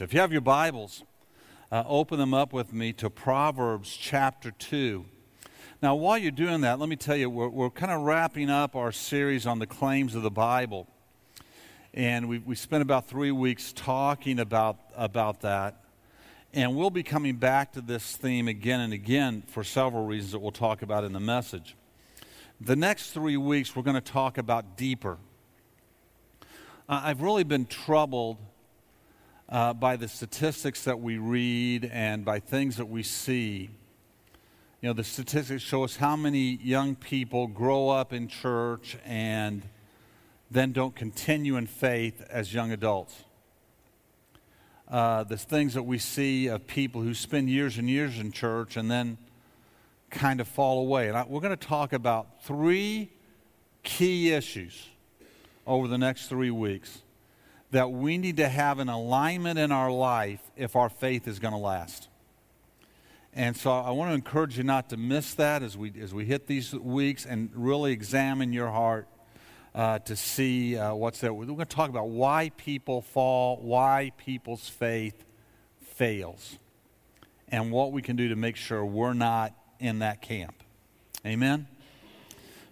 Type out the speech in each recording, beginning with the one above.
If you have your Bibles, uh, open them up with me to Proverbs chapter 2. Now, while you're doing that, let me tell you, we're, we're kind of wrapping up our series on the claims of the Bible. And we, we spent about three weeks talking about, about that. And we'll be coming back to this theme again and again for several reasons that we'll talk about in the message. The next three weeks, we're going to talk about deeper. Uh, I've really been troubled uh, by the statistics that we read and by things that we see. You know, the statistics show us how many young people grow up in church and then don't continue in faith as young adults. Uh, the things that we see of people who spend years and years in church and then kind of fall away. And I, we're going to talk about three key issues over the next three weeks that we need to have an alignment in our life if our faith is going to last. And so I want to encourage you not to miss that as we, as we hit these weeks and really examine your heart uh, to see uh, what's there. We're going to talk about why people fall, why people's faith fails, and what we can do to make sure we're not in that camp. Amen?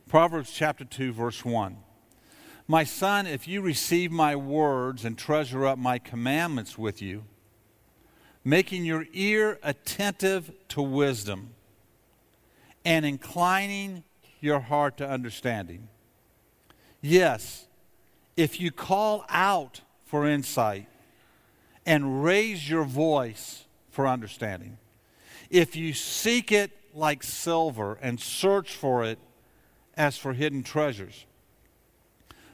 Proverbs chapter 2, verse 1. My son, if you receive my words and treasure up my commandments with you, making your ear attentive to wisdom and inclining your heart to understanding. Yes, if you call out for insight and raise your voice for understanding, if you seek it like silver and search for it as for hidden treasures,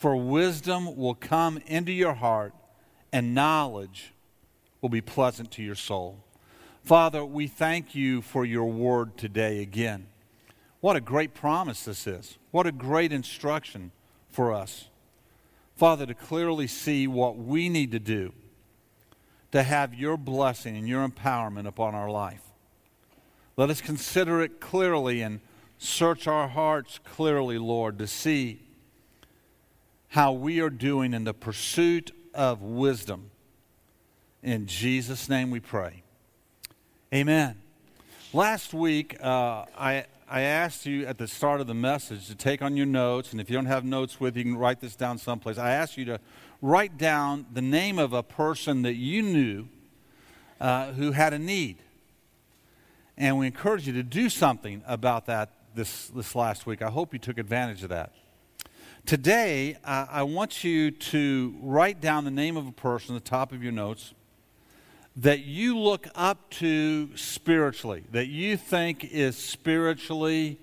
for wisdom will come into your heart, and knowledge will be pleasant to your soul. Father, we thank you for your word today again. What a great promise this is. What a great instruction for us. Father, to clearly see what we need to do to have your blessing and your empowerment upon our life. Let us consider it clearly and search our hearts clearly, Lord, to see how we are doing in the pursuit of wisdom. In Jesus' name we pray. Amen. Last week, uh, I, I asked you at the start of the message to take on your notes, and if you don't have notes with you, you can write this down someplace. I asked you to write down the name of a person that you knew uh, who had a need. And we encourage you to do something about that this, this last week. I hope you took advantage of that. Today, uh, I want you to write down the name of a person at the top of your notes that you look up to spiritually, that you think is spiritually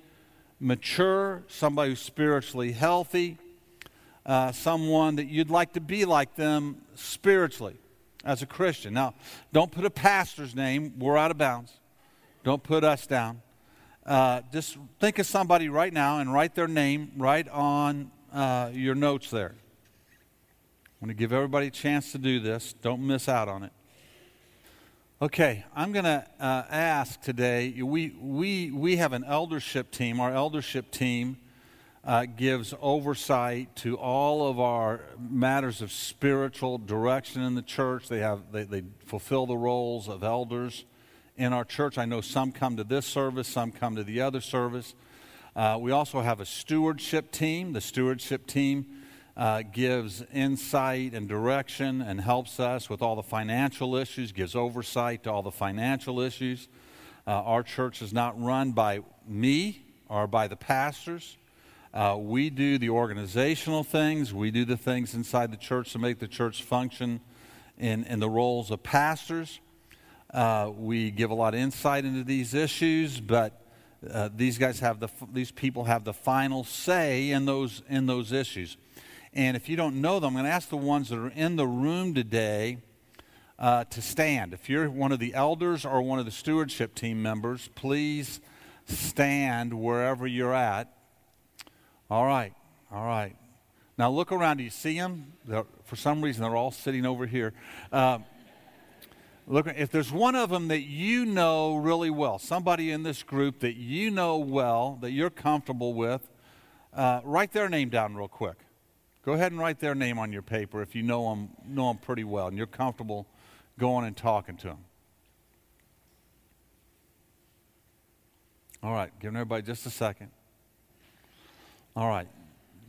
mature, somebody who's spiritually healthy, uh, someone that you'd like to be like them spiritually as a Christian. Now, don't put a pastor's name, we're out of bounds. Don't put us down. Uh, just think of somebody right now and write their name right on uh, your notes there. I want to give everybody a chance to do this. Don't miss out on it. Okay, I'm going to uh, ask today. We, we, we have an eldership team. Our eldership team uh, gives oversight to all of our matters of spiritual direction in the church. They, have, they, they fulfill the roles of elders in our church. I know some come to this service, some come to the other service. Uh, we also have a stewardship team. The stewardship team uh, gives insight and direction and helps us with all the financial issues, gives oversight to all the financial issues. Uh, our church is not run by me or by the pastors. Uh, we do the organizational things, we do the things inside the church to make the church function in, in the roles of pastors. Uh, we give a lot of insight into these issues, but uh, these guys have the these people have the final say in those in those issues. And if you don't know them, I'm going to ask the ones that are in the room today uh, to stand. If you're one of the elders or one of the stewardship team members, please stand wherever you're at. All right, all right. Now look around. Do you see them? They're, for some reason, they're all sitting over here. Uh, look, if there's one of them that you know really well, somebody in this group that you know well, that you're comfortable with, uh, write their name down real quick. Go ahead and write their name on your paper if you know them, know them pretty well and you're comfortable going and talking to them. All right, giving everybody just a second. All right,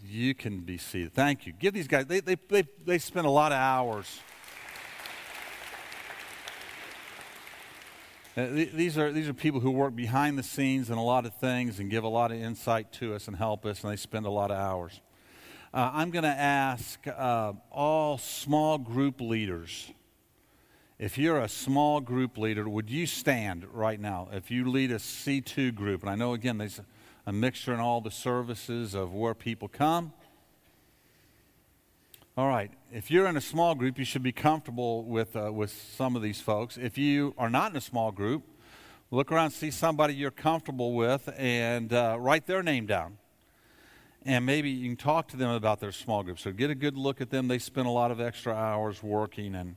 you can be seated. Thank you. Give these guys, they, they, they, they spend a lot of hours. Uh, these, are, these are people who work behind the scenes in a lot of things and give a lot of insight to us and help us, and they spend a lot of hours. Uh, I'm going to ask uh, all small group leaders if you're a small group leader, would you stand right now? If you lead a C2 group, and I know again there's a mixture in all the services of where people come. All right, if you're in a small group, you should be comfortable with, uh, with some of these folks. If you are not in a small group, look around, see somebody you're comfortable with, and uh, write their name down. And maybe you can talk to them about their small group. So get a good look at them. They spend a lot of extra hours working and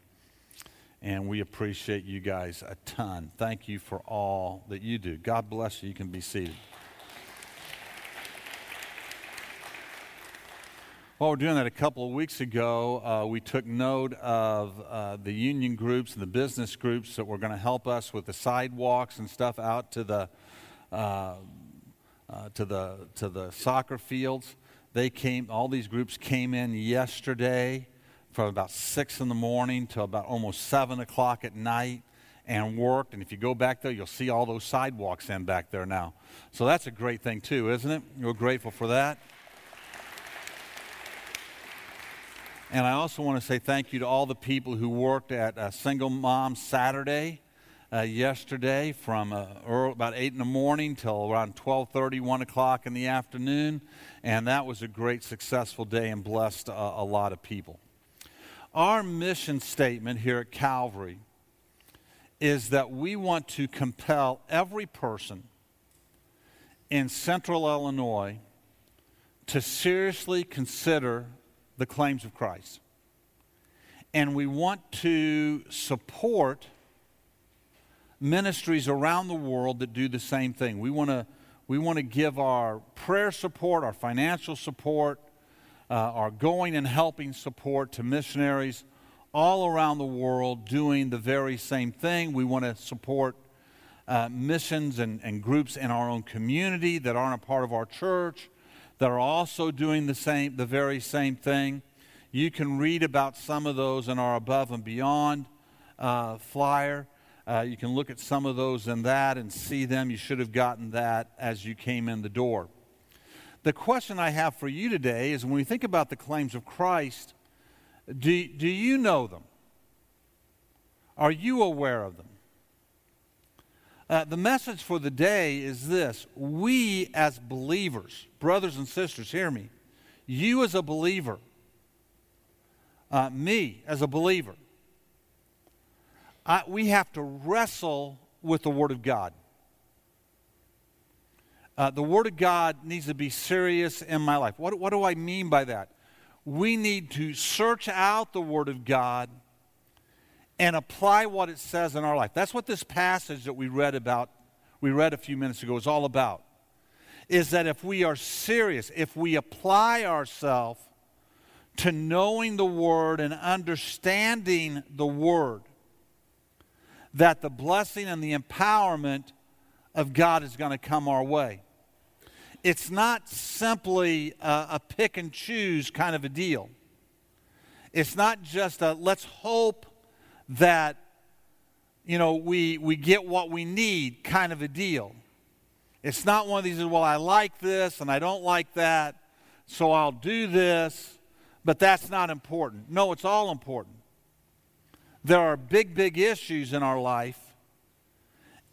and we appreciate you guys a ton. Thank you for all that you do. God bless you. You can be seated. While we're doing that, a couple of weeks ago, uh, we took note of uh, the union groups and the business groups that were going to help us with the sidewalks and stuff out to the uh, uh, to the to the soccer fields. They came. All these groups came in yesterday from about 6 in the morning to about almost 7 o'clock at night and worked. And if you go back there, you'll see all those sidewalks in back there now. So that's a great thing, too, isn't it? We're grateful for that. And I also want to say thank you to all the people who worked at a Single Mom Saturday uh, yesterday from uh, early, about 8 in the morning till around 12.30, 1 o'clock in the afternoon. And that was a great, successful day and blessed uh, a lot of people. Our mission statement here at Calvary is that we want to compel every person in central Illinois to seriously consider the claims of Christ. And we want to support ministries around the world that do the same thing. We want to we want to give our prayer support, our financial support, uh, our going and helping support to missionaries all around the world doing the very same thing. We want to support uh, missions and, and groups in our own community that aren't a part of our church that are also doing the same, the very same thing. You can read about some of those in our Above and Beyond uh, flyer. Uh, you can look at some of those in that and see them. You should have gotten that as you came in the door. The question I have for you today is when we think about the claims of Christ, do, do you know them? Are you aware of them? Uh, the message for the day is this We as believers, brothers and sisters, hear me. You as a believer, uh, me as a believer, I, we have to wrestle with the Word of God. Uh, the Word of God needs to be serious in my life. What, what do I mean by that? We need to search out the Word of God and apply what it says in our life. That's what this passage that we read about, we read a few minutes ago, is all about. Is that if we are serious, if we apply ourselves to knowing the Word and understanding the Word, that the blessing and the empowerment of God is going to come our way. It's not simply a, a, pick and choose kind of a deal. It's not just a let's hope that you know we we get what we need kind of a deal. It's not one of these well I like this and I don't like that, so I'll do this, but that's not important. No, it's all important. There are big big issues in our life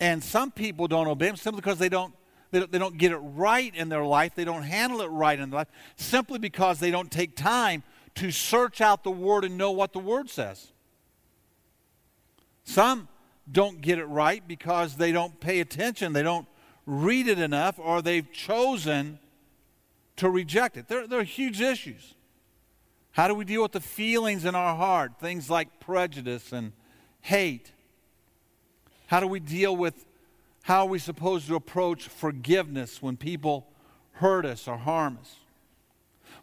and some people don't obey them simply because they don't, they don't, they don't get it right in their life. They don't handle it right in their life simply because they don't take time to search out the Word and know what the Word says. Some don't get it right because they don't pay attention, they don't read it enough, or they've chosen to reject it. They're, they're huge issues. How do we deal with the feelings in our heart? Things like prejudice and hate. How do we deal with how are we supposed to approach forgiveness when people hurt us or harm us?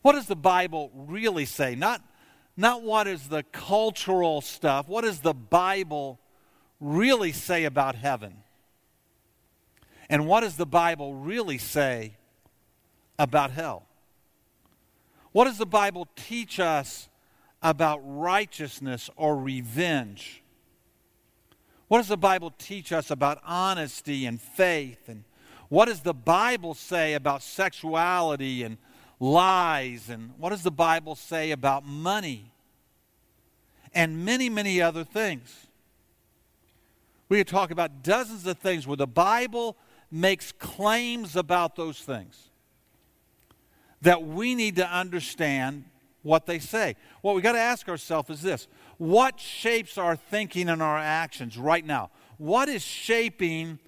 What does the Bible really say? Not, not what is the cultural stuff. What does the Bible really say about heaven? And what does the Bible really say about hell? What does the Bible teach us about righteousness or revenge? What does the Bible teach us about honesty and faith? And what does the Bible say about sexuality and lies? And what does the Bible say about money? And many, many other things. We could talk about dozens of things where the Bible makes claims about those things that we need to understand what they say. What we got to ask ourselves is this what shapes our thinking and our actions right now? What is shaping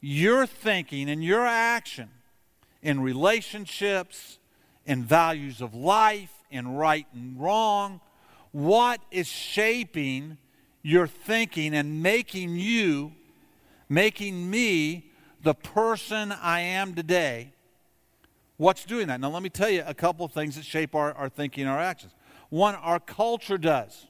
your thinking and your action in relationships, in values of life, and right and wrong? What is shaping your thinking and making you, making me the person I am today? What's doing that? Now, let me tell you a couple of things that shape our, our thinking and our actions. One, our culture does.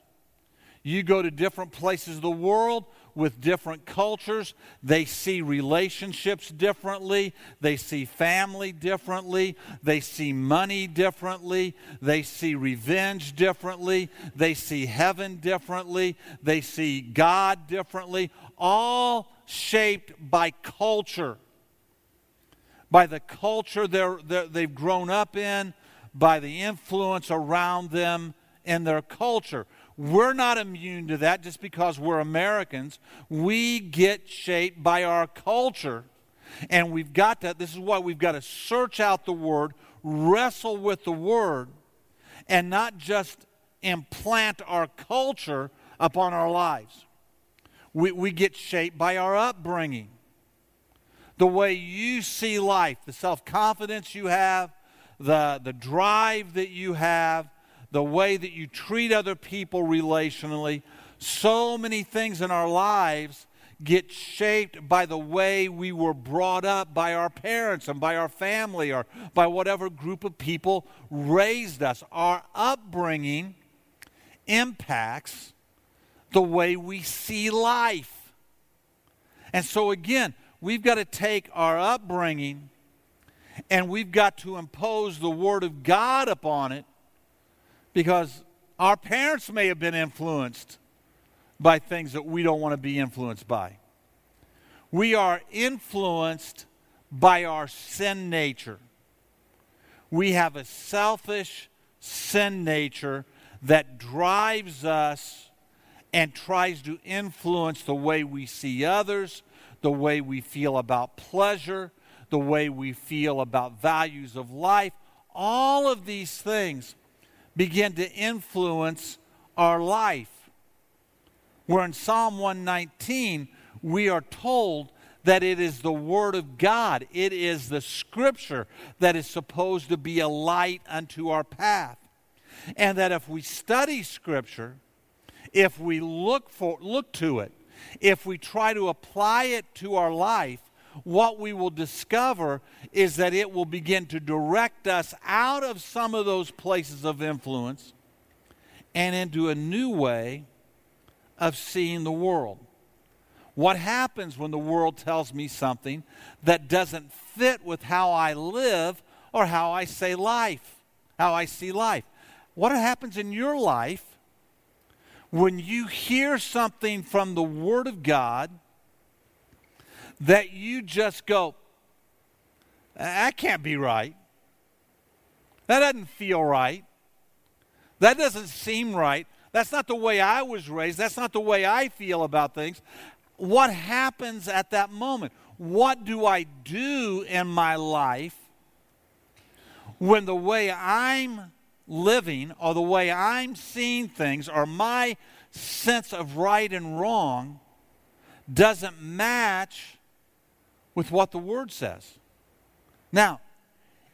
You go to different places of the world with different cultures. They see relationships differently. They see family differently. They see money differently. They see revenge differently. They see heaven differently. They see God differently. All shaped by culture, by the culture they're, they're, they've grown up in, by the influence around them in their culture. We're not immune to that just because we're Americans. We get shaped by our culture. And we've got to, this is why we've got to search out the Word, wrestle with the Word, and not just implant our culture upon our lives. We, we get shaped by our upbringing, the way you see life, the self confidence you have, the, the drive that you have the way that you treat other people relationally. So many things in our lives get shaped by the way we were brought up by our parents and by our family or by whatever group of people raised us. Our upbringing impacts the way we see life. And so, again, we've got to take our upbringing and we've got to impose the Word of God upon it because our parents may have been influenced by things that we don't want to be influenced by. We are influenced by our sin nature. We have a selfish sin nature that drives us and tries to influence the way we see others, the way we feel about pleasure, the way we feel about values of life. All of these things begin to influence our life. Where in Psalm 119, we are told that it is the Word of God, it is the Scripture that is supposed to be a light unto our path. And that if we study Scripture, if we look, for, look to it, if we try to apply it to our life, what we will discover is that it will begin to direct us out of some of those places of influence and into a new way of seeing the world. What happens when the world tells me something that doesn't fit with how I live or how I say life, how I see life? What happens in your life when you hear something from the Word of God that you just go, that can't be right. That doesn't feel right. That doesn't seem right. That's not the way I was raised. That's not the way I feel about things. What happens at that moment? What do I do in my life when the way I'm living or the way I'm seeing things or my sense of right and wrong doesn't match with what the Word says. Now,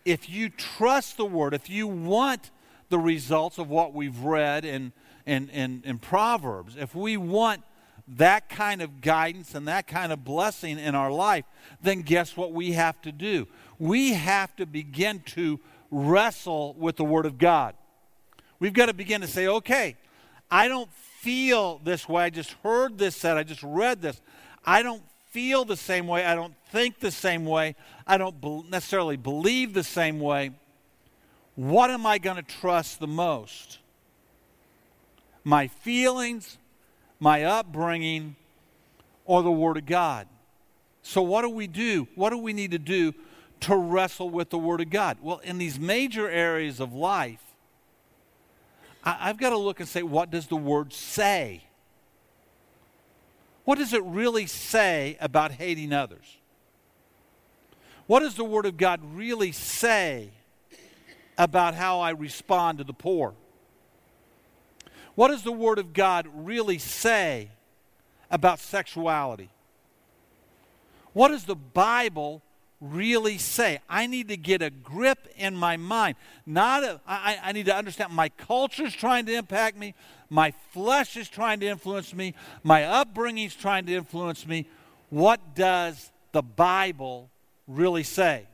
if you trust the Word, if you want the results of what we've read in, in, in, in Proverbs, if we want that kind of guidance and that kind of blessing in our life, then guess what we have to do? We have to begin to wrestle with the Word of God. We've got to begin to say, okay, I don't feel this way. I just heard this said. I just read this. I don't feel the same way. I don't think the same way. I don't be- necessarily believe the same way. What am I going to trust the most? My feelings, my upbringing, or the Word of God? So, what do we do? What do we need to do to wrestle with the Word of God? Well, in these major areas of life, I, have got to look and say, what does the Word say? What does it really say about hating others? What does the Word of God really say about how I respond to the poor? What does the Word of God really say about sexuality? What does the Bible really say? I need to get a grip in my mind. Not a, I, I need to understand my culture is trying to impact me, my flesh is trying to influence me, my upbringing is trying to influence me. What does the Bible really say?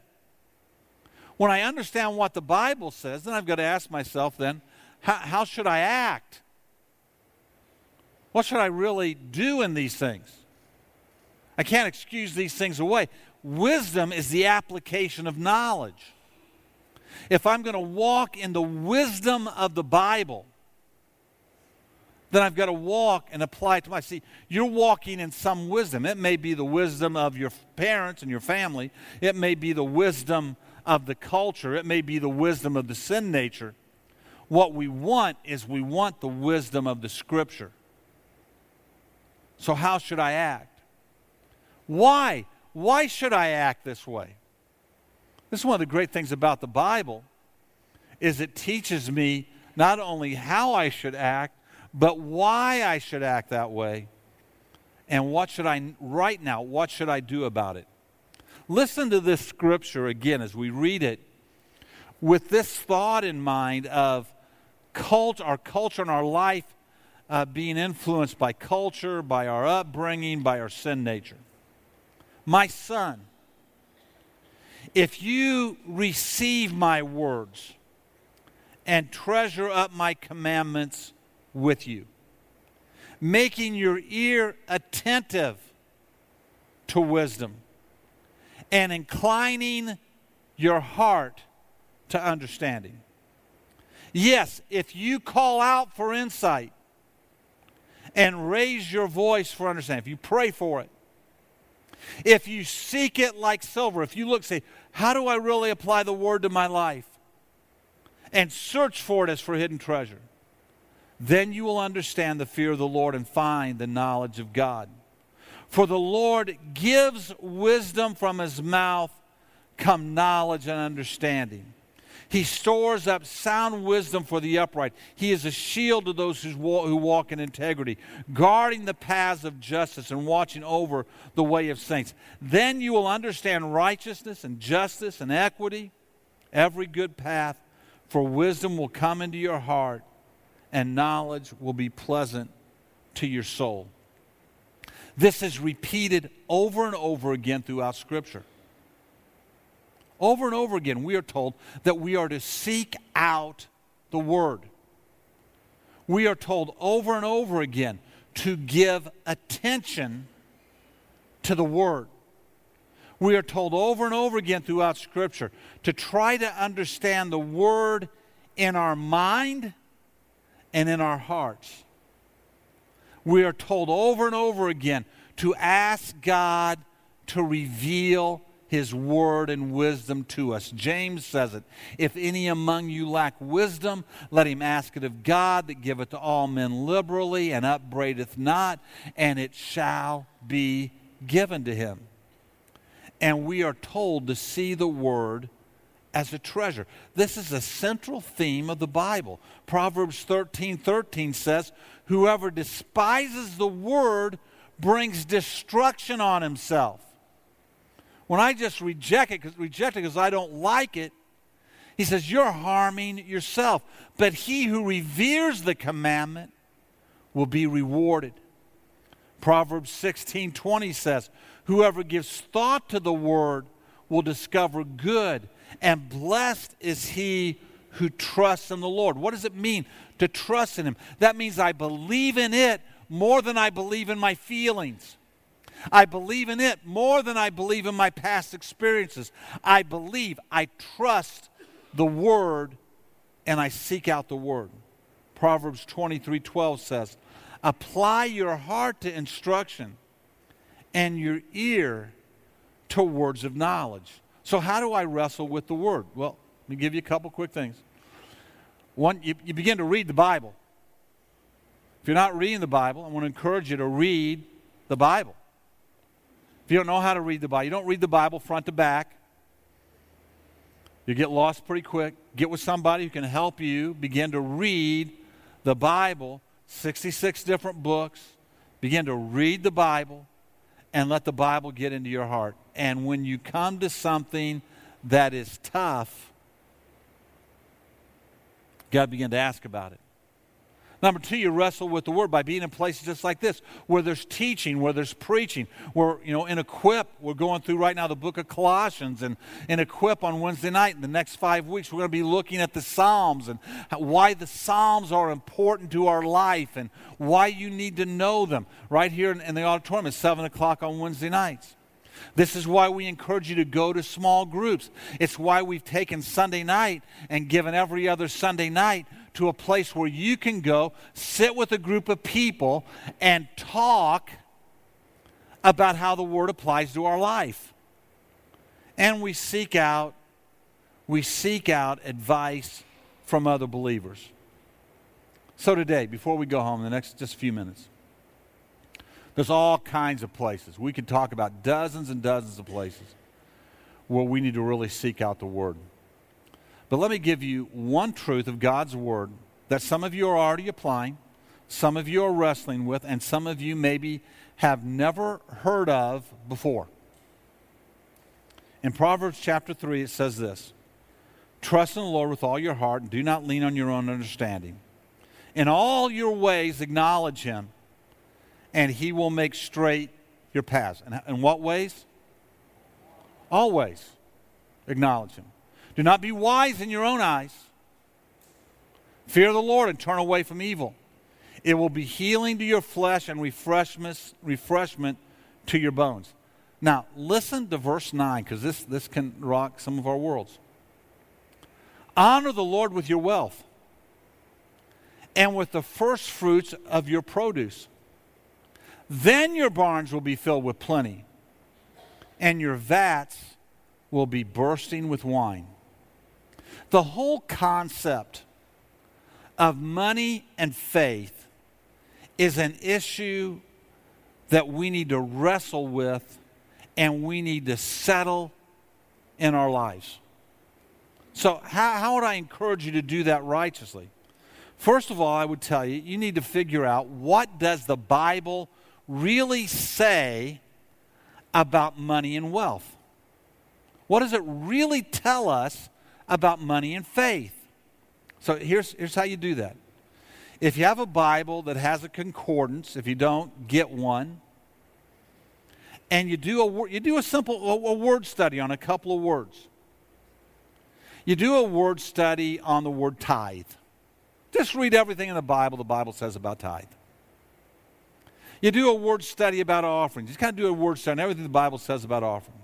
When I understand what the Bible says, then I've got to ask myself then, how, how should I act? What should I really do in these things? I can't excuse these things away. Wisdom is the application of knowledge. If I'm going to walk in the wisdom of the Bible, then I've got to walk and apply it to my. See, you're walking in some wisdom. It may be the wisdom of your parents and your family, it may be the wisdom of the culture, it may be the wisdom of the sin nature. What we want is we want the wisdom of the Scripture. So, how should I act? Why? Why should I act this way? This is one of the great things about the Bible is it teaches me not only how I should act, but why I should act that way. And what should I right now, what should I do about it? Listen to this scripture again as we read it with this thought in mind of cult, our culture and our life uh, being influenced by culture, by our upbringing, by our sin nature. My son, if you receive my words and treasure up my commandments with you, making your ear attentive to wisdom and inclining your heart to understanding. Yes, if you call out for insight and raise your voice for understanding, if you pray for it, if you seek it like silver, if you look, say, how do I really apply the word to my life? And search for it as for hidden treasure. Then you will understand the fear of the Lord and find the knowledge of God. For the Lord gives wisdom from his mouth, come knowledge and understanding. He stores up sound wisdom for the upright. He is a shield to those who walk in integrity, guarding the paths of justice and watching over the way of saints. Then you will understand righteousness and justice and equity, every good path, for wisdom will come into your heart and knowledge will be pleasant to your soul. This is repeated over and over again throughout Scripture. Over and over again, we are told that we are to seek out the Word. We are told over and over again to give attention to the Word. We are told over and over again throughout Scripture to try to understand the Word in our mind and in our hearts. We are told over and over again to ask God to reveal his word and wisdom to us. James says it If any among you lack wisdom, let him ask it of God that giveth to all men liberally and upbraideth not, and it shall be given to him. And we are told to see the word as a treasure. This is a central theme of the Bible. Proverbs 13 13 says, Whoever despises the word brings destruction on himself. When I just reject it, cause, reject it because I don't like it, he says, You're harming yourself. But he who reveres the commandment will be rewarded. Proverbs 16 20 says, Whoever gives thought to the word will discover good, and blessed is he who trusts in the Lord. What does it mean to trust in him? That means I believe in it more than I believe in my feelings. I believe in it more than I believe in my past experiences. I believe, I trust the word, and I seek out the word. Proverbs 23 12 says, Apply your heart to instruction and your ear to words of knowledge. So, how do I wrestle with the word? Well, let me give you a couple quick things. One, you, you begin to read the Bible. If you're not reading the Bible, I want to encourage you to read the Bible. If you don't know how to read the Bible, you don't read the Bible front to back. You get lost pretty quick. Get with somebody who can help you begin to read the Bible 66 different books. Begin to read the Bible and let the Bible get into your heart. And when you come to something that is tough, God begin to ask about it. Number two, you wrestle with the word by being in places just like this, where there's teaching, where there's preaching, where, you know, in Equip, we're going through right now the book of Colossians, and in Equip on Wednesday night, in the next five weeks, we're going to be looking at the Psalms and why the Psalms are important to our life and why you need to know them right here in, in the auditorium at 7 o'clock on Wednesday nights. This is why we encourage you to go to small groups. It's why we've taken Sunday night and given every other Sunday night to a place where you can go, sit with a group of people, and talk about how the Word applies to our life. And we seek out, we seek out advice from other believers. So today, before we go home, in the next just a few minutes, there's all kinds of places. We could talk about dozens and dozens of places where we need to really seek out the Word. But let me give you one truth of God's Word that some of you are already applying, some of you are wrestling with, and some of you maybe have never heard of before. In Proverbs chapter 3, it says this Trust in the Lord with all your heart and do not lean on your own understanding. In all your ways, acknowledge Him, and He will make straight your paths. And in what ways? Always acknowledge Him. Do not be wise in your own eyes. Fear the Lord and turn away from evil. It will be healing to your flesh and refreshment, to your bones. Now, listen to verse 9 because this, this can rock some of our worlds. Honor the Lord with your wealth and with the first fruits of your produce. Then your barns will be filled with plenty, and your vats will be bursting with wine. The whole concept of money and faith is an issue that we need to wrestle with and we need to settle in our lives. So, how, how would I encourage you to do that righteously? First of all, I would tell you, you need to figure out what does the Bible really say about money and wealth? What does it really tell us about money and faith. So here's, here's how you do that. If you have a Bible that has a concordance, if you don't, get one. And you do a, you do a simple a, a word study on a couple of words. You do a word study on the word tithe. Just read everything in the Bible the Bible says about tithe. You do a word study about offerings. Just kind of do a word study on everything the Bible says about offering.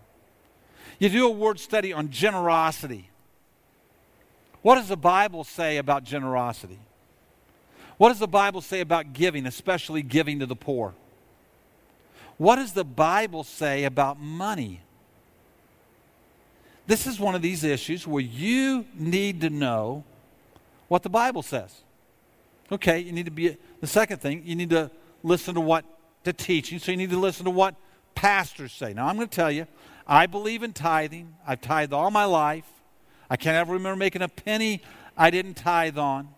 You do a word study on generosity. What does the Bible say about generosity? What does the Bible say about giving, especially giving to the poor? What does the Bible say about money? This is one of these issues where you need to know what the Bible says. Okay, you need to be the second thing, you need to listen to what the teaching, so you need to listen to what pastors say. Now I'm going to tell you, I believe in tithing. I've tithed all my life. I can't ever remember making a penny I didn't tithe on.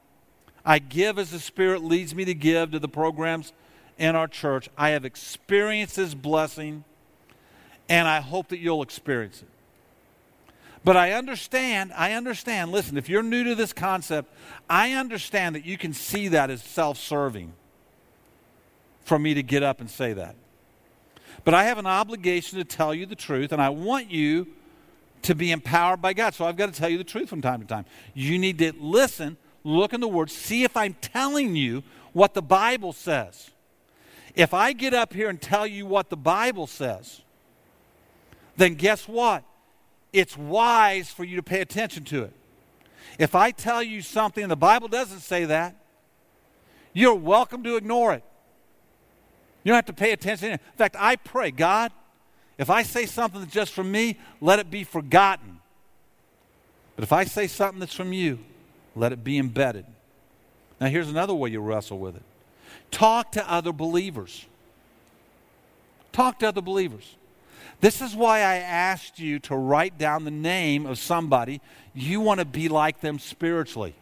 I give as the Spirit leads me to give to the programs in our church. I have experienced this blessing, and I hope that you'll experience it. But I understand, I understand, listen, if you're new to this concept, I understand that you can see that as self serving for me to get up and say that. But I have an obligation to tell you the truth, and I want you to be empowered by God. So I've got to tell you the truth from time to time. You need to listen, look in the Word, see if I'm telling you what the Bible says. If I get up here and tell you what the Bible says, then guess what? it's wise for you to pay attention to it. If I tell you something and the Bible doesn't say that, you're welcome to ignore it. You don't have to pay attention. In fact, I pray, God, if I say something that's just from me, let it be forgotten. But if I say something that's from you, let it be embedded. Now, here's another way you wrestle with it talk to other believers. Talk to other believers. This is why I asked you to write down the name of somebody you want to be like them spiritually.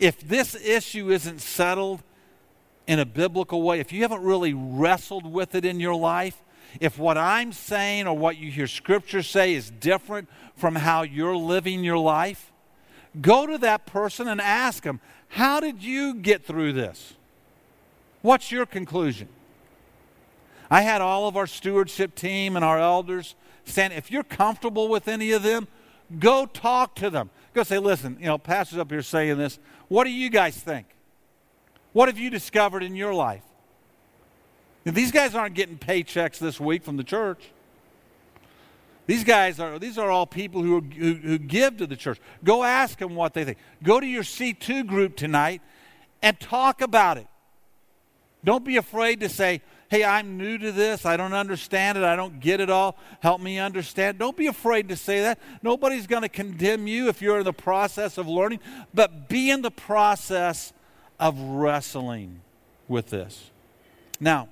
If this issue isn't settled in a biblical way, if you haven't really wrestled with it in your life, if what I'm saying or what you hear Scripture say is different from how you're living your life, go to that person and ask them, How did you get through this? What's your conclusion? I had all of our stewardship team and our elders stand. If you're comfortable with any of them, go talk to them. Go say, listen, you know, pastor's up here saying this. What do you guys think? What have you discovered in your life? These guys aren't getting paychecks this week from the church. These guys are, these are all people who, who, who give to the church. Go ask them what they think. Go to your C2 group tonight and talk about it. Don't be afraid to say, hey, I'm new to this. I don't understand it. I don't get it all. Help me understand. Don't be afraid to say that. Nobody's going to condemn you if you're in the process of learning, but be in the process of wrestling with this. Now,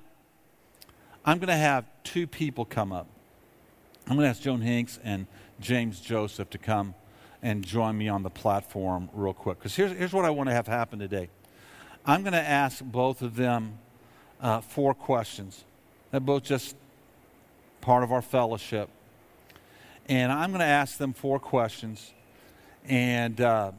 I'm going to have two people come up. I'm going to ask Joan Hinks and James Joseph to come and join me on the platform real quick. Because here's, here's what I want to have happen today. I'm going to ask both of them uh, four questions. They're both just part of our fellowship. And I'm going to ask them four questions and uh,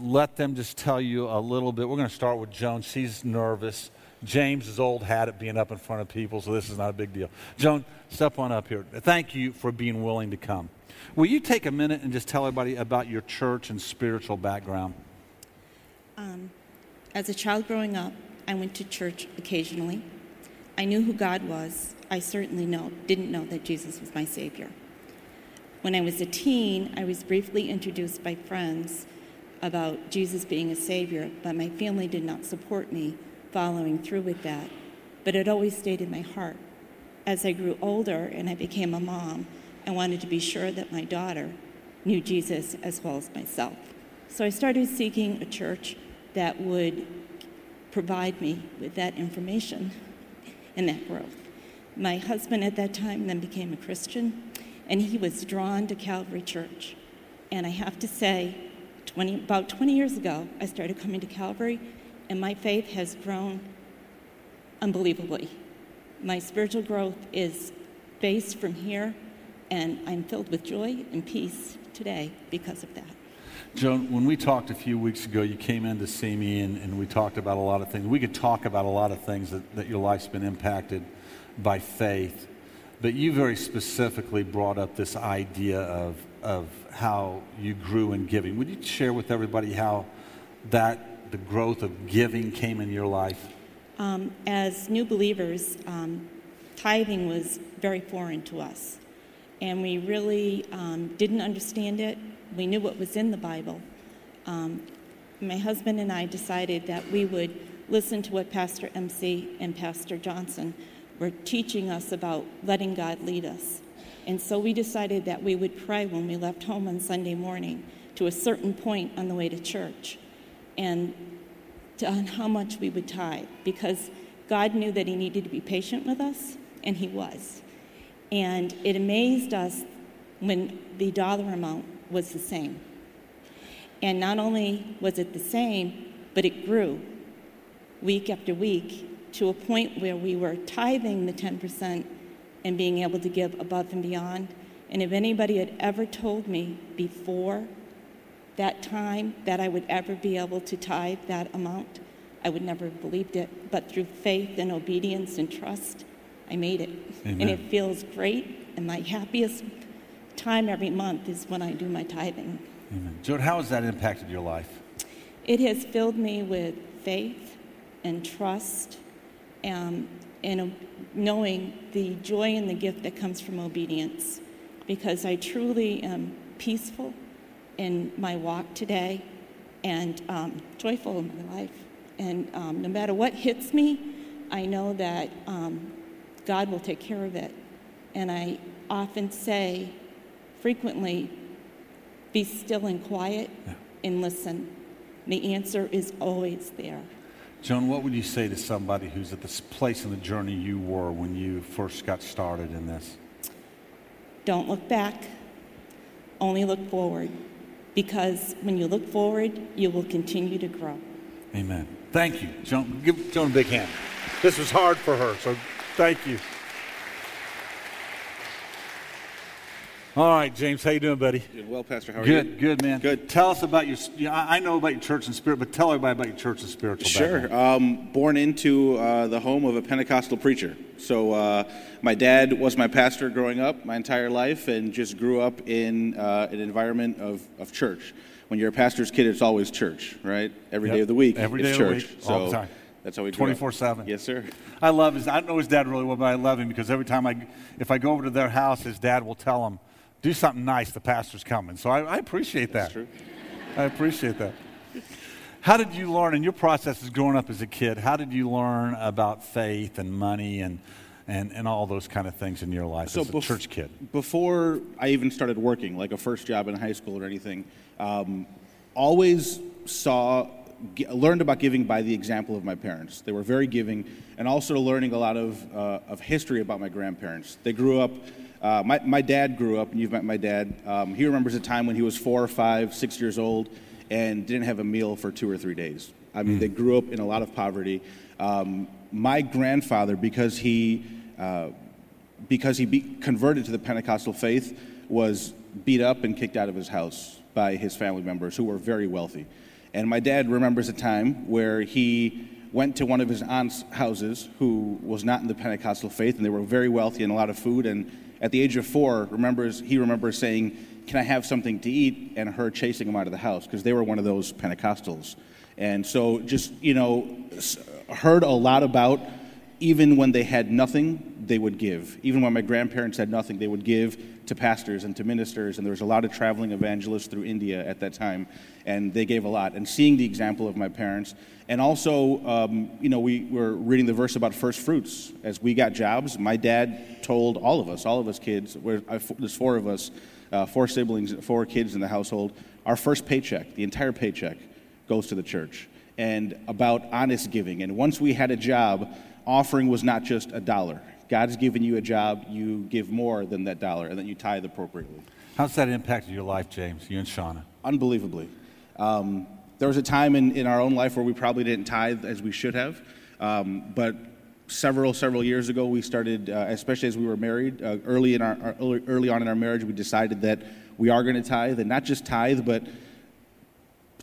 let them just tell you a little bit. We're going to start with Joan. She's nervous. James is old hat at being up in front of people, so this is not a big deal. Joan, step on up here. Thank you for being willing to come. Will you take a minute and just tell everybody about your church and spiritual background? Um, as a child growing up, I went to church occasionally. I knew who God was. I certainly know, didn't know that Jesus was my Savior. When I was a teen, I was briefly introduced by friends about Jesus being a Savior, but my family did not support me following through with that. But it always stayed in my heart. As I grew older and I became a mom, I wanted to be sure that my daughter knew Jesus as well as myself. So I started seeking a church that would provide me with that information and that growth. My husband at that time then became a Christian, and he was drawn to Calvary Church. And I have to say, 20, about 20 years ago, I started coming to Calvary, and my faith has grown unbelievably. My spiritual growth is based from here, and I'm filled with joy and peace today because of that. Joan, when we talked a few weeks ago, you came in to see me and, and we talked about a lot of things. We could talk about a lot of things that, that your life's been impacted by faith. But you very specifically brought up this idea of, of how you grew in giving. Would you share with everybody how that, the growth of giving came in your life? Um, as new believers, um, tithing was very foreign to us. And we really um, didn't understand it we knew what was in the Bible. Um, my husband and I decided that we would listen to what Pastor MC and Pastor Johnson were teaching us about letting God lead us. And so we decided that we would pray when we left home on Sunday morning to a certain point on the way to church and to, on how much we would tithe because God knew that He needed to be patient with us, and He was. And it amazed us when the dollar amount was the same. And not only was it the same, but it grew week after week to a point where we were tithing the 10% and being able to give above and beyond. And if anybody had ever told me before that time that I would ever be able to tithe that amount, I would never have believed it. But through faith and obedience and trust, I made it. Amen. And it feels great. And my happiest time every month is when I do my tithing. Amen. Joan, how has that impacted your life? It has filled me with faith and trust um, and uh, knowing the joy and the gift that comes from obedience because I truly am peaceful in my walk today and um, joyful in my life. And um, no matter what hits me, I know that um, God will take care of it. And I often say, frequently, be still and quiet Yeah. and listen. The answer is always there. Joan, what would you say to somebody who's at this place in the journey you were when you first got started in this? Don't look back, only look forward. Because when you look forward, you will continue to grow. Amen. Thank you. Joan, give Joan a big hand. This was hard for her, so thank you. All right, James, how you doing, buddy? Doing well, Pastor. How are Good, you? good, good, man. Good. Tell us about your. you know, I know about your church and spirit, but tell everybody about your church and spiritual Sure. Um, born into uh, the home of a Pentecostal preacher. So uh, my dad was my pastor growing up my entire life, and just grew up in uh, an environment of, of church. When you're a pastor's kid, it's always church, right? Every day Yep. of the week, Every day of the week, so all the time. That's how we grew up. 24/7. Yes, sir. I love his. I don't know his dad really well, but I love him because every time I, if I go over to their house, his dad will tell him, "Do something nice. The pastor's coming." So I, I appreciate that. That's true. I appreciate that. How did you learn in your process as growing up as a kid? How did you learn about faith and money and and, and all those kind of things in your life as a bef- church kid? Before I even started working, like a first job in high school or anything, um, always saw, g- learned about giving by the example of my parents. They were very giving, and also learning a lot of, uh, of history about my grandparents. They grew up, uh, my, my dad grew up, and you've met my dad. Um, he remembers a time when he was four or five, six years old, and didn't have a meal for two or three days. I mean, they grew up in a lot of poverty. Um, my grandfather, because he uh, because he be converted to the Pentecostal faith, was beat up and kicked out of his house by his family members who were very wealthy. And my dad remembers a time where he went to one of his aunt's houses who was not in the Pentecostal faith, and they were very wealthy and a lot of food. And at the age of four, remembers he remembers saying, "Can I have something to eat?" and her chasing him out of the house because they were one of those Pentecostals. And so, just you know, heard a lot about even when they had nothing, they would give. Even when my grandparents had nothing, they would give to pastors and to ministers. And there was a lot of traveling evangelists through India at that time, and they gave a lot. And seeing the example of my parents, and also, um, you know, we were reading the verse about first fruits. As we got jobs, my dad told all of us, all of us kids, I- there's four of us, uh, four siblings, four kids in the household, our first paycheck, the entire paycheck, goes to the church and about honest giving. And once we had a job, offering was not just a dollar. God's given you a job, you give more than that dollar, and then you tithe appropriately. How's that impacted your life, James? You and Shauna? Unbelievably. Um, there was a time in, in our own life where we probably didn't tithe as we should have, um, but several several years ago we started, uh, especially as we were married, uh, early in our, our early, early on in our marriage, we decided that we are going to tithe, and not just tithe, but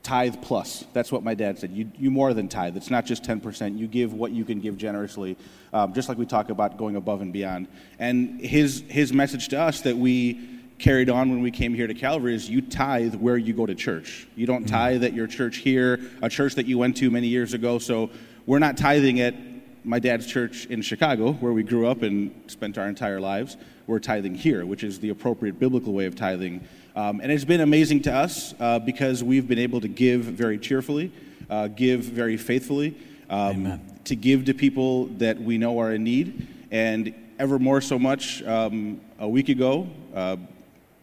tithe plus. That's what my dad said. You, you more than tithe. It's not just 10%. You give what you can give generously, um, just like we talk about going above and beyond. And his, his message to us that we carried on when we came here to Calvary is you tithe where you go to church. You don't tithe at your church here, a church that you went to many years ago. So we're not tithing at my dad's church in Chicago, where we grew up and spent our entire lives. We're tithing here, which is the appropriate biblical way of tithing. Um, and it's been amazing to us uh, because we've been able to give very cheerfully, uh, give very faithfully, um, to give to people that we know are in need. And ever more so much, um, a week ago, uh,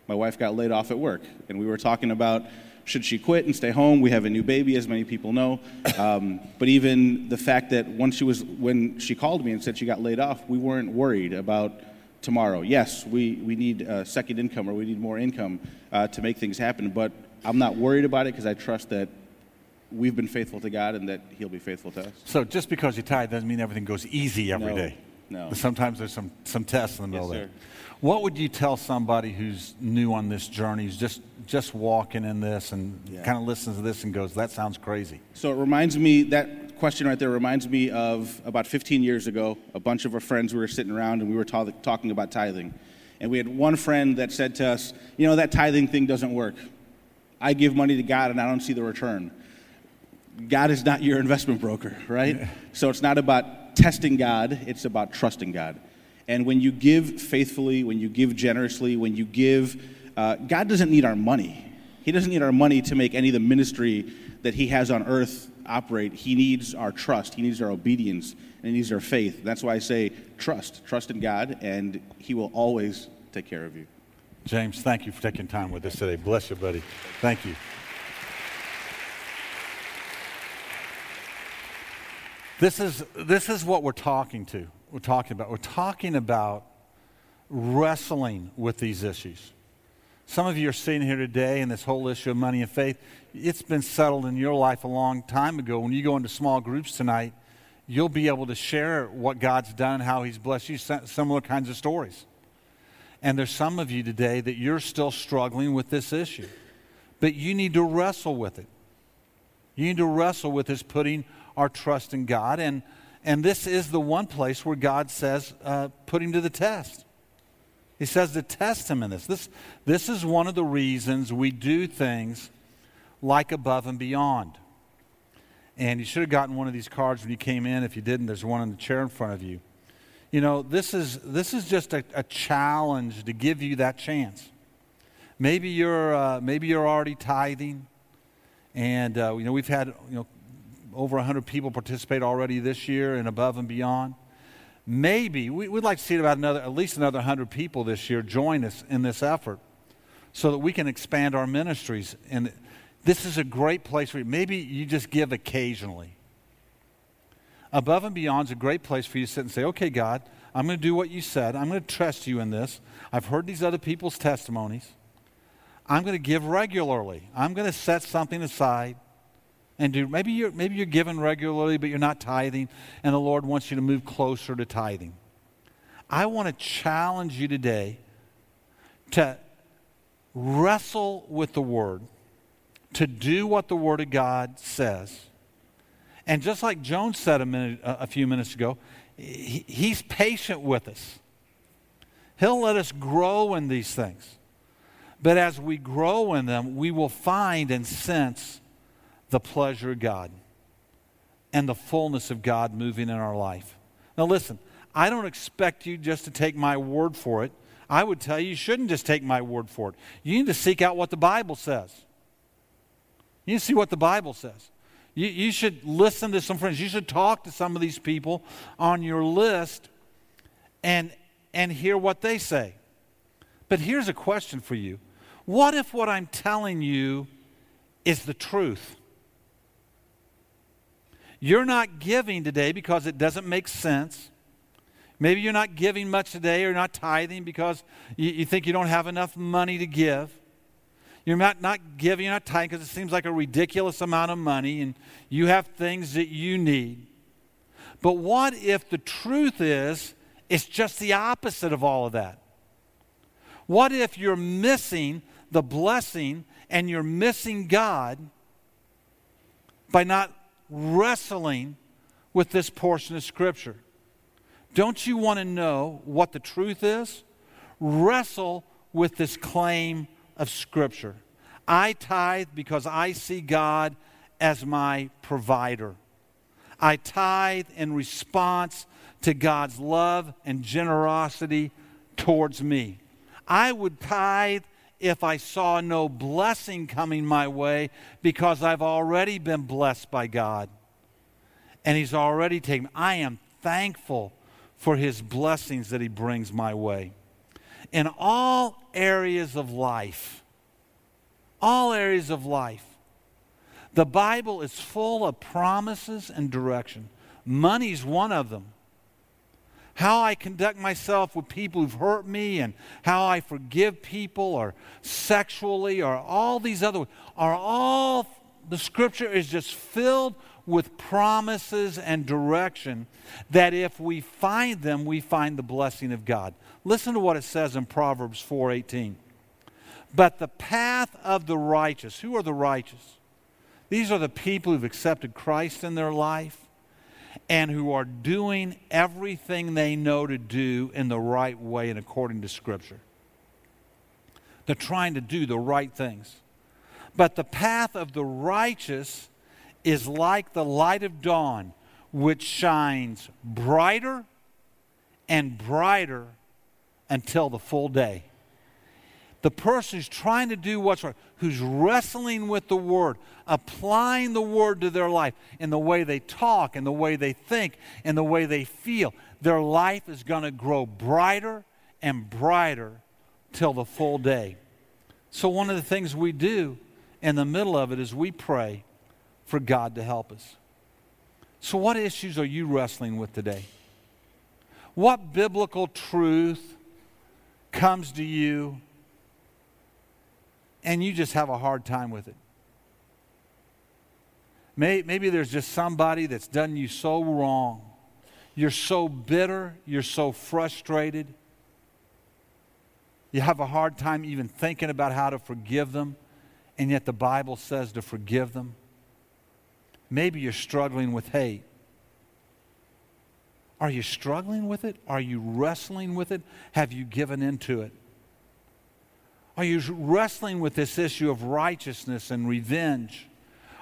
my wife got laid off at work. And we were talking about should she quit and stay home? We have a new baby, as many people know. Um, but even the fact that once she was, when she called me and said she got laid off, we weren't worried about tomorrow. Yes, we, we need a second income or we need more income uh, to make things happen, but I'm not worried about it because I trust that we've been faithful to God and that He'll be faithful to us. So just because you tithe doesn't mean everything goes easy every No, day. no. Sometimes there's some, some tests in the middle Yes, there. sir. What would you tell somebody who's new on this journey, who's just, just walking in this and Yeah. kind of listens to this and goes, that sounds crazy? So it reminds me, that question right there reminds me of about 15 years ago. A bunch of our friends, we were sitting around and we were ta- talking about tithing. And we had one friend that said to us, You know, that tithing thing doesn't work. I give money to God and I don't see the return. God is not your investment broker, right? So it's not about testing God, it's about trusting God. And when you give faithfully, when you give generously, when you give, uh, God doesn't need our money. He doesn't need our money to make any of the ministry that He has on earth operate. He needs our trust, He needs our obedience, and He needs our faith. That's why I say trust. Trust in God, and He will always take care of you. James, thank you for taking time with us today. Bless you, buddy. Thank you. This is, this is what we're talking to. We're talking about. We're talking about wrestling with these issues. Some of you are sitting here today, and this whole issue of money and faith, it's been settled in your life a long time ago. When you go into small groups tonight, you'll be able to share what God's done, how He's blessed you, similar kinds of stories. And there's some of you today that you're still struggling with this issue. But you need to wrestle with it. You need to wrestle with this putting our trust in God. And, and this is the one place where God says, uh, put him to the test. He says to test him in this. this. This is one of the reasons we do things like above and beyond. And you should have gotten one of these cards when you came in. If you didn't, there's one in the chair in front of you. You know, this is, this is just a, a challenge to give you that chance. Maybe you're, uh, maybe you're already tithing, and uh, you know we've had you know over 100 people participate already this year and above and beyond. Maybe we, would like to see about another, at least another 100 people this year join us in this effort, so that we can expand our ministries. And this is a great place for you. Maybe you just give occasionally. Above and beyond is a great place for you to sit and say, okay, God, I'm going to do what you said. I'm going to trust you in this. I've heard these other people's testimonies. I'm going to give regularly. I'm going to set something aside and do. Maybe you're, maybe you're giving regularly, but you're not tithing, and the Lord wants you to move closer to tithing. I want to challenge you today to wrestle with the Word, to do what the Word of God says. And just like Joan said a, minute, a few minutes ago, he, he's patient with us. He'll let us grow in these things. But as we grow in them, we will find and sense the pleasure of God and the fullness of God moving in our life. Now, listen, I don't expect you just to take my word for it. I would tell you, you shouldn't just take my word for it. You need to seek out what the Bible says. You need to see what the Bible says. You, you should listen to some friends. You should talk to some of these people on your list and, and hear what they say. But here's a question for you What if what I'm telling you is the truth? You're not giving today because it doesn't make sense. Maybe you're not giving much today or not tithing because you, you think you don't have enough money to give. You're not, not giving, you're not tithing because it seems like a ridiculous amount of money and you have things that you need. But what if the truth is it's just the opposite of all of that? What if you're missing the blessing and you're missing God by not wrestling with this portion of Scripture? Don't you want to know what the truth is? Wrestle with this claim of Scripture. I tithe because I see God as my provider. I tithe in response to God's love and generosity towards me. I would tithe if I saw no blessing coming my way because I've already been blessed by God. And He's already taken. I am thankful for His blessings that He brings my way. In all areas of life, all areas of life, the Bible is full of promises and direction. Money's one of them how I conduct myself with people who've hurt me and how I forgive people or sexually or all these other are all The scripture is just filled with promises and direction that if we find them, we find the blessing of God. Listen to what it says in Proverbs 4:18. But the path of the righteous, who are the righteous? These are the people who've accepted Christ in their life and who are doing everything they know to do in the right way and according to Scripture. They're trying to do the right things. But the path of the righteous is like the light of dawn, which shines brighter and brighter until the full day the person who's trying to do what's right, who's wrestling with the Word, applying the Word to their life in the way they talk, in the way they think, in the way they feel, their life is going to grow brighter and brighter till the full day. So, one of the things we do in the middle of it is we pray for God to help us. So, what issues are you wrestling with today? What biblical truth comes to you? And you just have a hard time with it. Maybe there's just somebody that's done you so wrong. You're so bitter, you're so frustrated. You have a hard time even thinking about how to forgive them, and yet the Bible says to forgive them. Maybe you're struggling with hate. Are you struggling with it? Are you wrestling with it? Have you given into it? Are you wrestling with this issue of righteousness and revenge?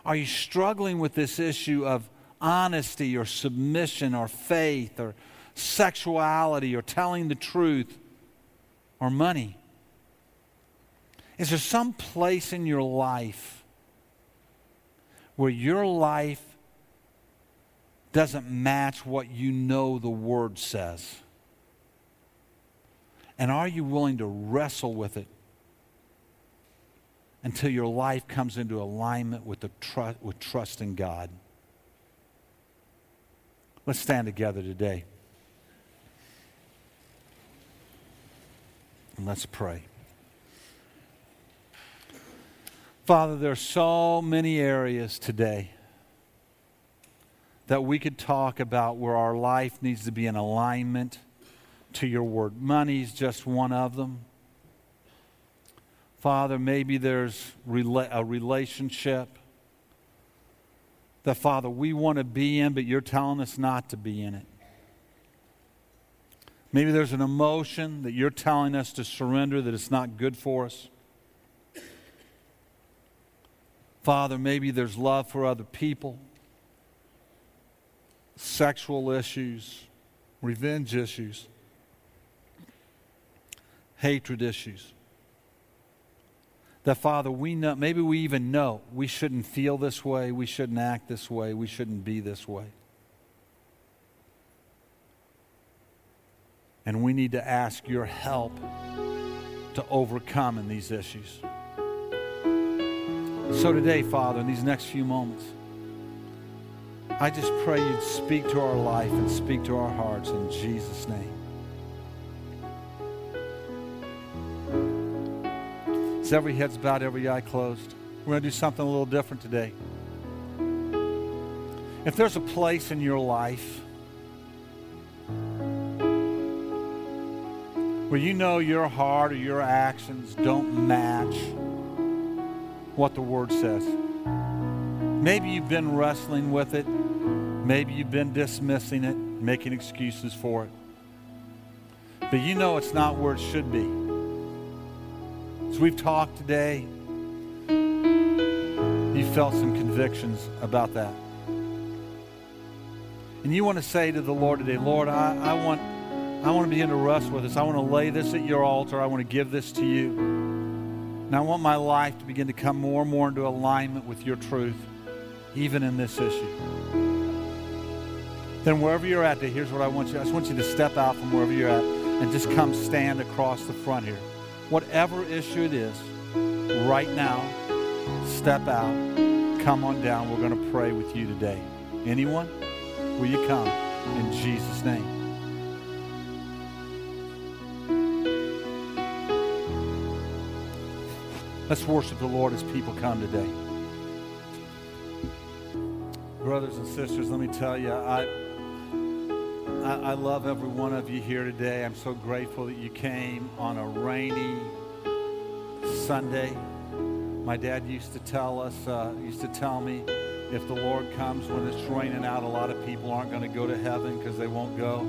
Are you struggling with this issue of honesty or submission or faith or sexuality or telling the truth or money? Is there some place in your life where your life doesn't match what you know the Word says? And are you willing to wrestle with it until your life comes into alignment with, the with trust in God. Let's stand together today. And let's pray. Father, there are so many areas today that we could talk about where our life needs to be in alignment to your word. Money is just one of them. Father, maybe there's a relationship that, Father, we want to be in, but you're telling us not to be in it. Maybe there's an emotion that you're telling us to surrender that it's not good for us. Father, maybe there's love for other people, sexual issues, revenge issues, hatred issues that, Father, we know, maybe we even know we shouldn't feel this way, we shouldn't act this way, we shouldn't be this way. And we need to ask your help to overcome in these issues. So today, Father, in these next few moments, I just pray you'd speak to our life and speak to our hearts in Jesus' name. As every head's bowed, every eye closed. We're going to do something a little different today. If there's a place in your life where you know your heart or your actions don't match what the Word says, maybe you've been wrestling with it, maybe you've been dismissing it, making excuses for it, but you know it's not where it should be. As we've talked today, you felt some convictions about that. And you want to say to the Lord today, Lord, I, I want I want to begin to wrestle with this. I want to lay this at your altar. I want to give this to you. And I want my life to begin to come more and more into alignment with your truth, even in this issue. Then wherever you're at, here's what I want you. I just want you to step out from wherever you're at and just come stand across the front here whatever issue it is, right now, step out, come on down. We're going to pray with you today. Anyone? Will you come in Jesus' name? Let's worship the Lord as people come today. Brothers and sisters, let me tell you, I, I, I love every one of you here today. I'm so grateful that you came on a rainy Sunday. My dad used to tell us, uh, used to tell me, if the Lord comes when it's raining out, a lot of people aren't going to go to heaven because they won't go.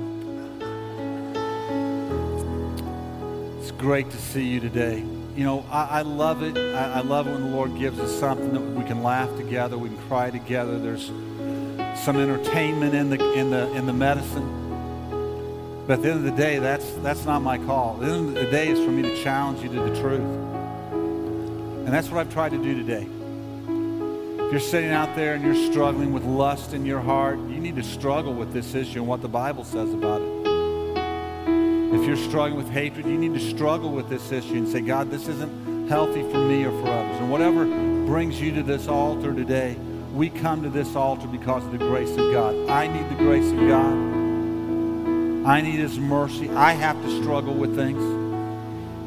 It's great to see you today. You know, I, I love it. I, I love it when the Lord gives us something that we can laugh together, we can cry together. There's some entertainment in the in the in the medicine. But at the end of the day, that's that's not my call. At the end of the day is for me to challenge you to the truth. And that's what I've tried to do today. If you're sitting out there and you're struggling with lust in your heart, you need to struggle with this issue and what the Bible says about it. If you're struggling with hatred, you need to struggle with this issue and say, God, this isn't healthy for me or for others. And whatever brings you to this altar today, we come to this altar because of the grace of God. I need the grace of God. I need His mercy. I have to struggle with things.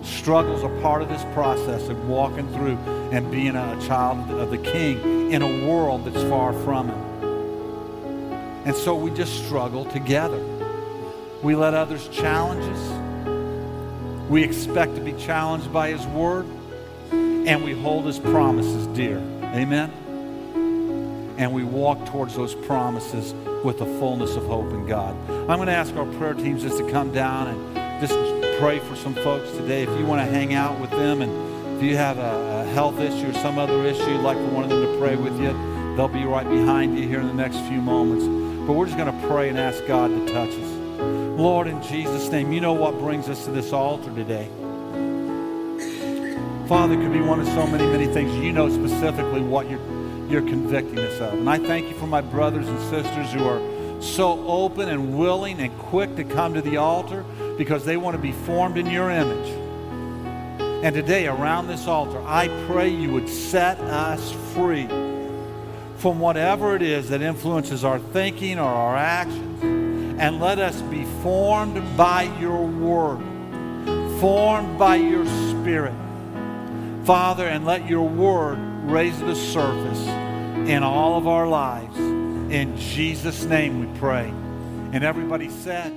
Struggles are part of this process of walking through and being a child of the King in a world that's far from Him. And so we just struggle together. We let others challenge us. We expect to be challenged by His Word. And we hold His promises dear. Amen? And we walk towards those promises with the fullness of hope in God. I'm going to ask our prayer teams just to come down and just pray for some folks today. If you want to hang out with them and if you have a, a health issue or some other issue, you'd like for one of them to pray with you, they'll be right behind you here in the next few moments. But we're just going to pray and ask God to touch us. Lord, in Jesus' name, you know what brings us to this altar today. Father, could be one of so many, many things. You know specifically what you're, you're convicting us of. And I thank you for my brothers and sisters who are so open and willing and quick to come to the altar because they want to be formed in your image. And today, around this altar, I pray you would set us free from whatever it is that influences our thinking or our actions, and let us be formed by your word, formed by your spirit. Father, and let your word raise the surface in all of our lives. In Jesus' name we pray. And everybody said,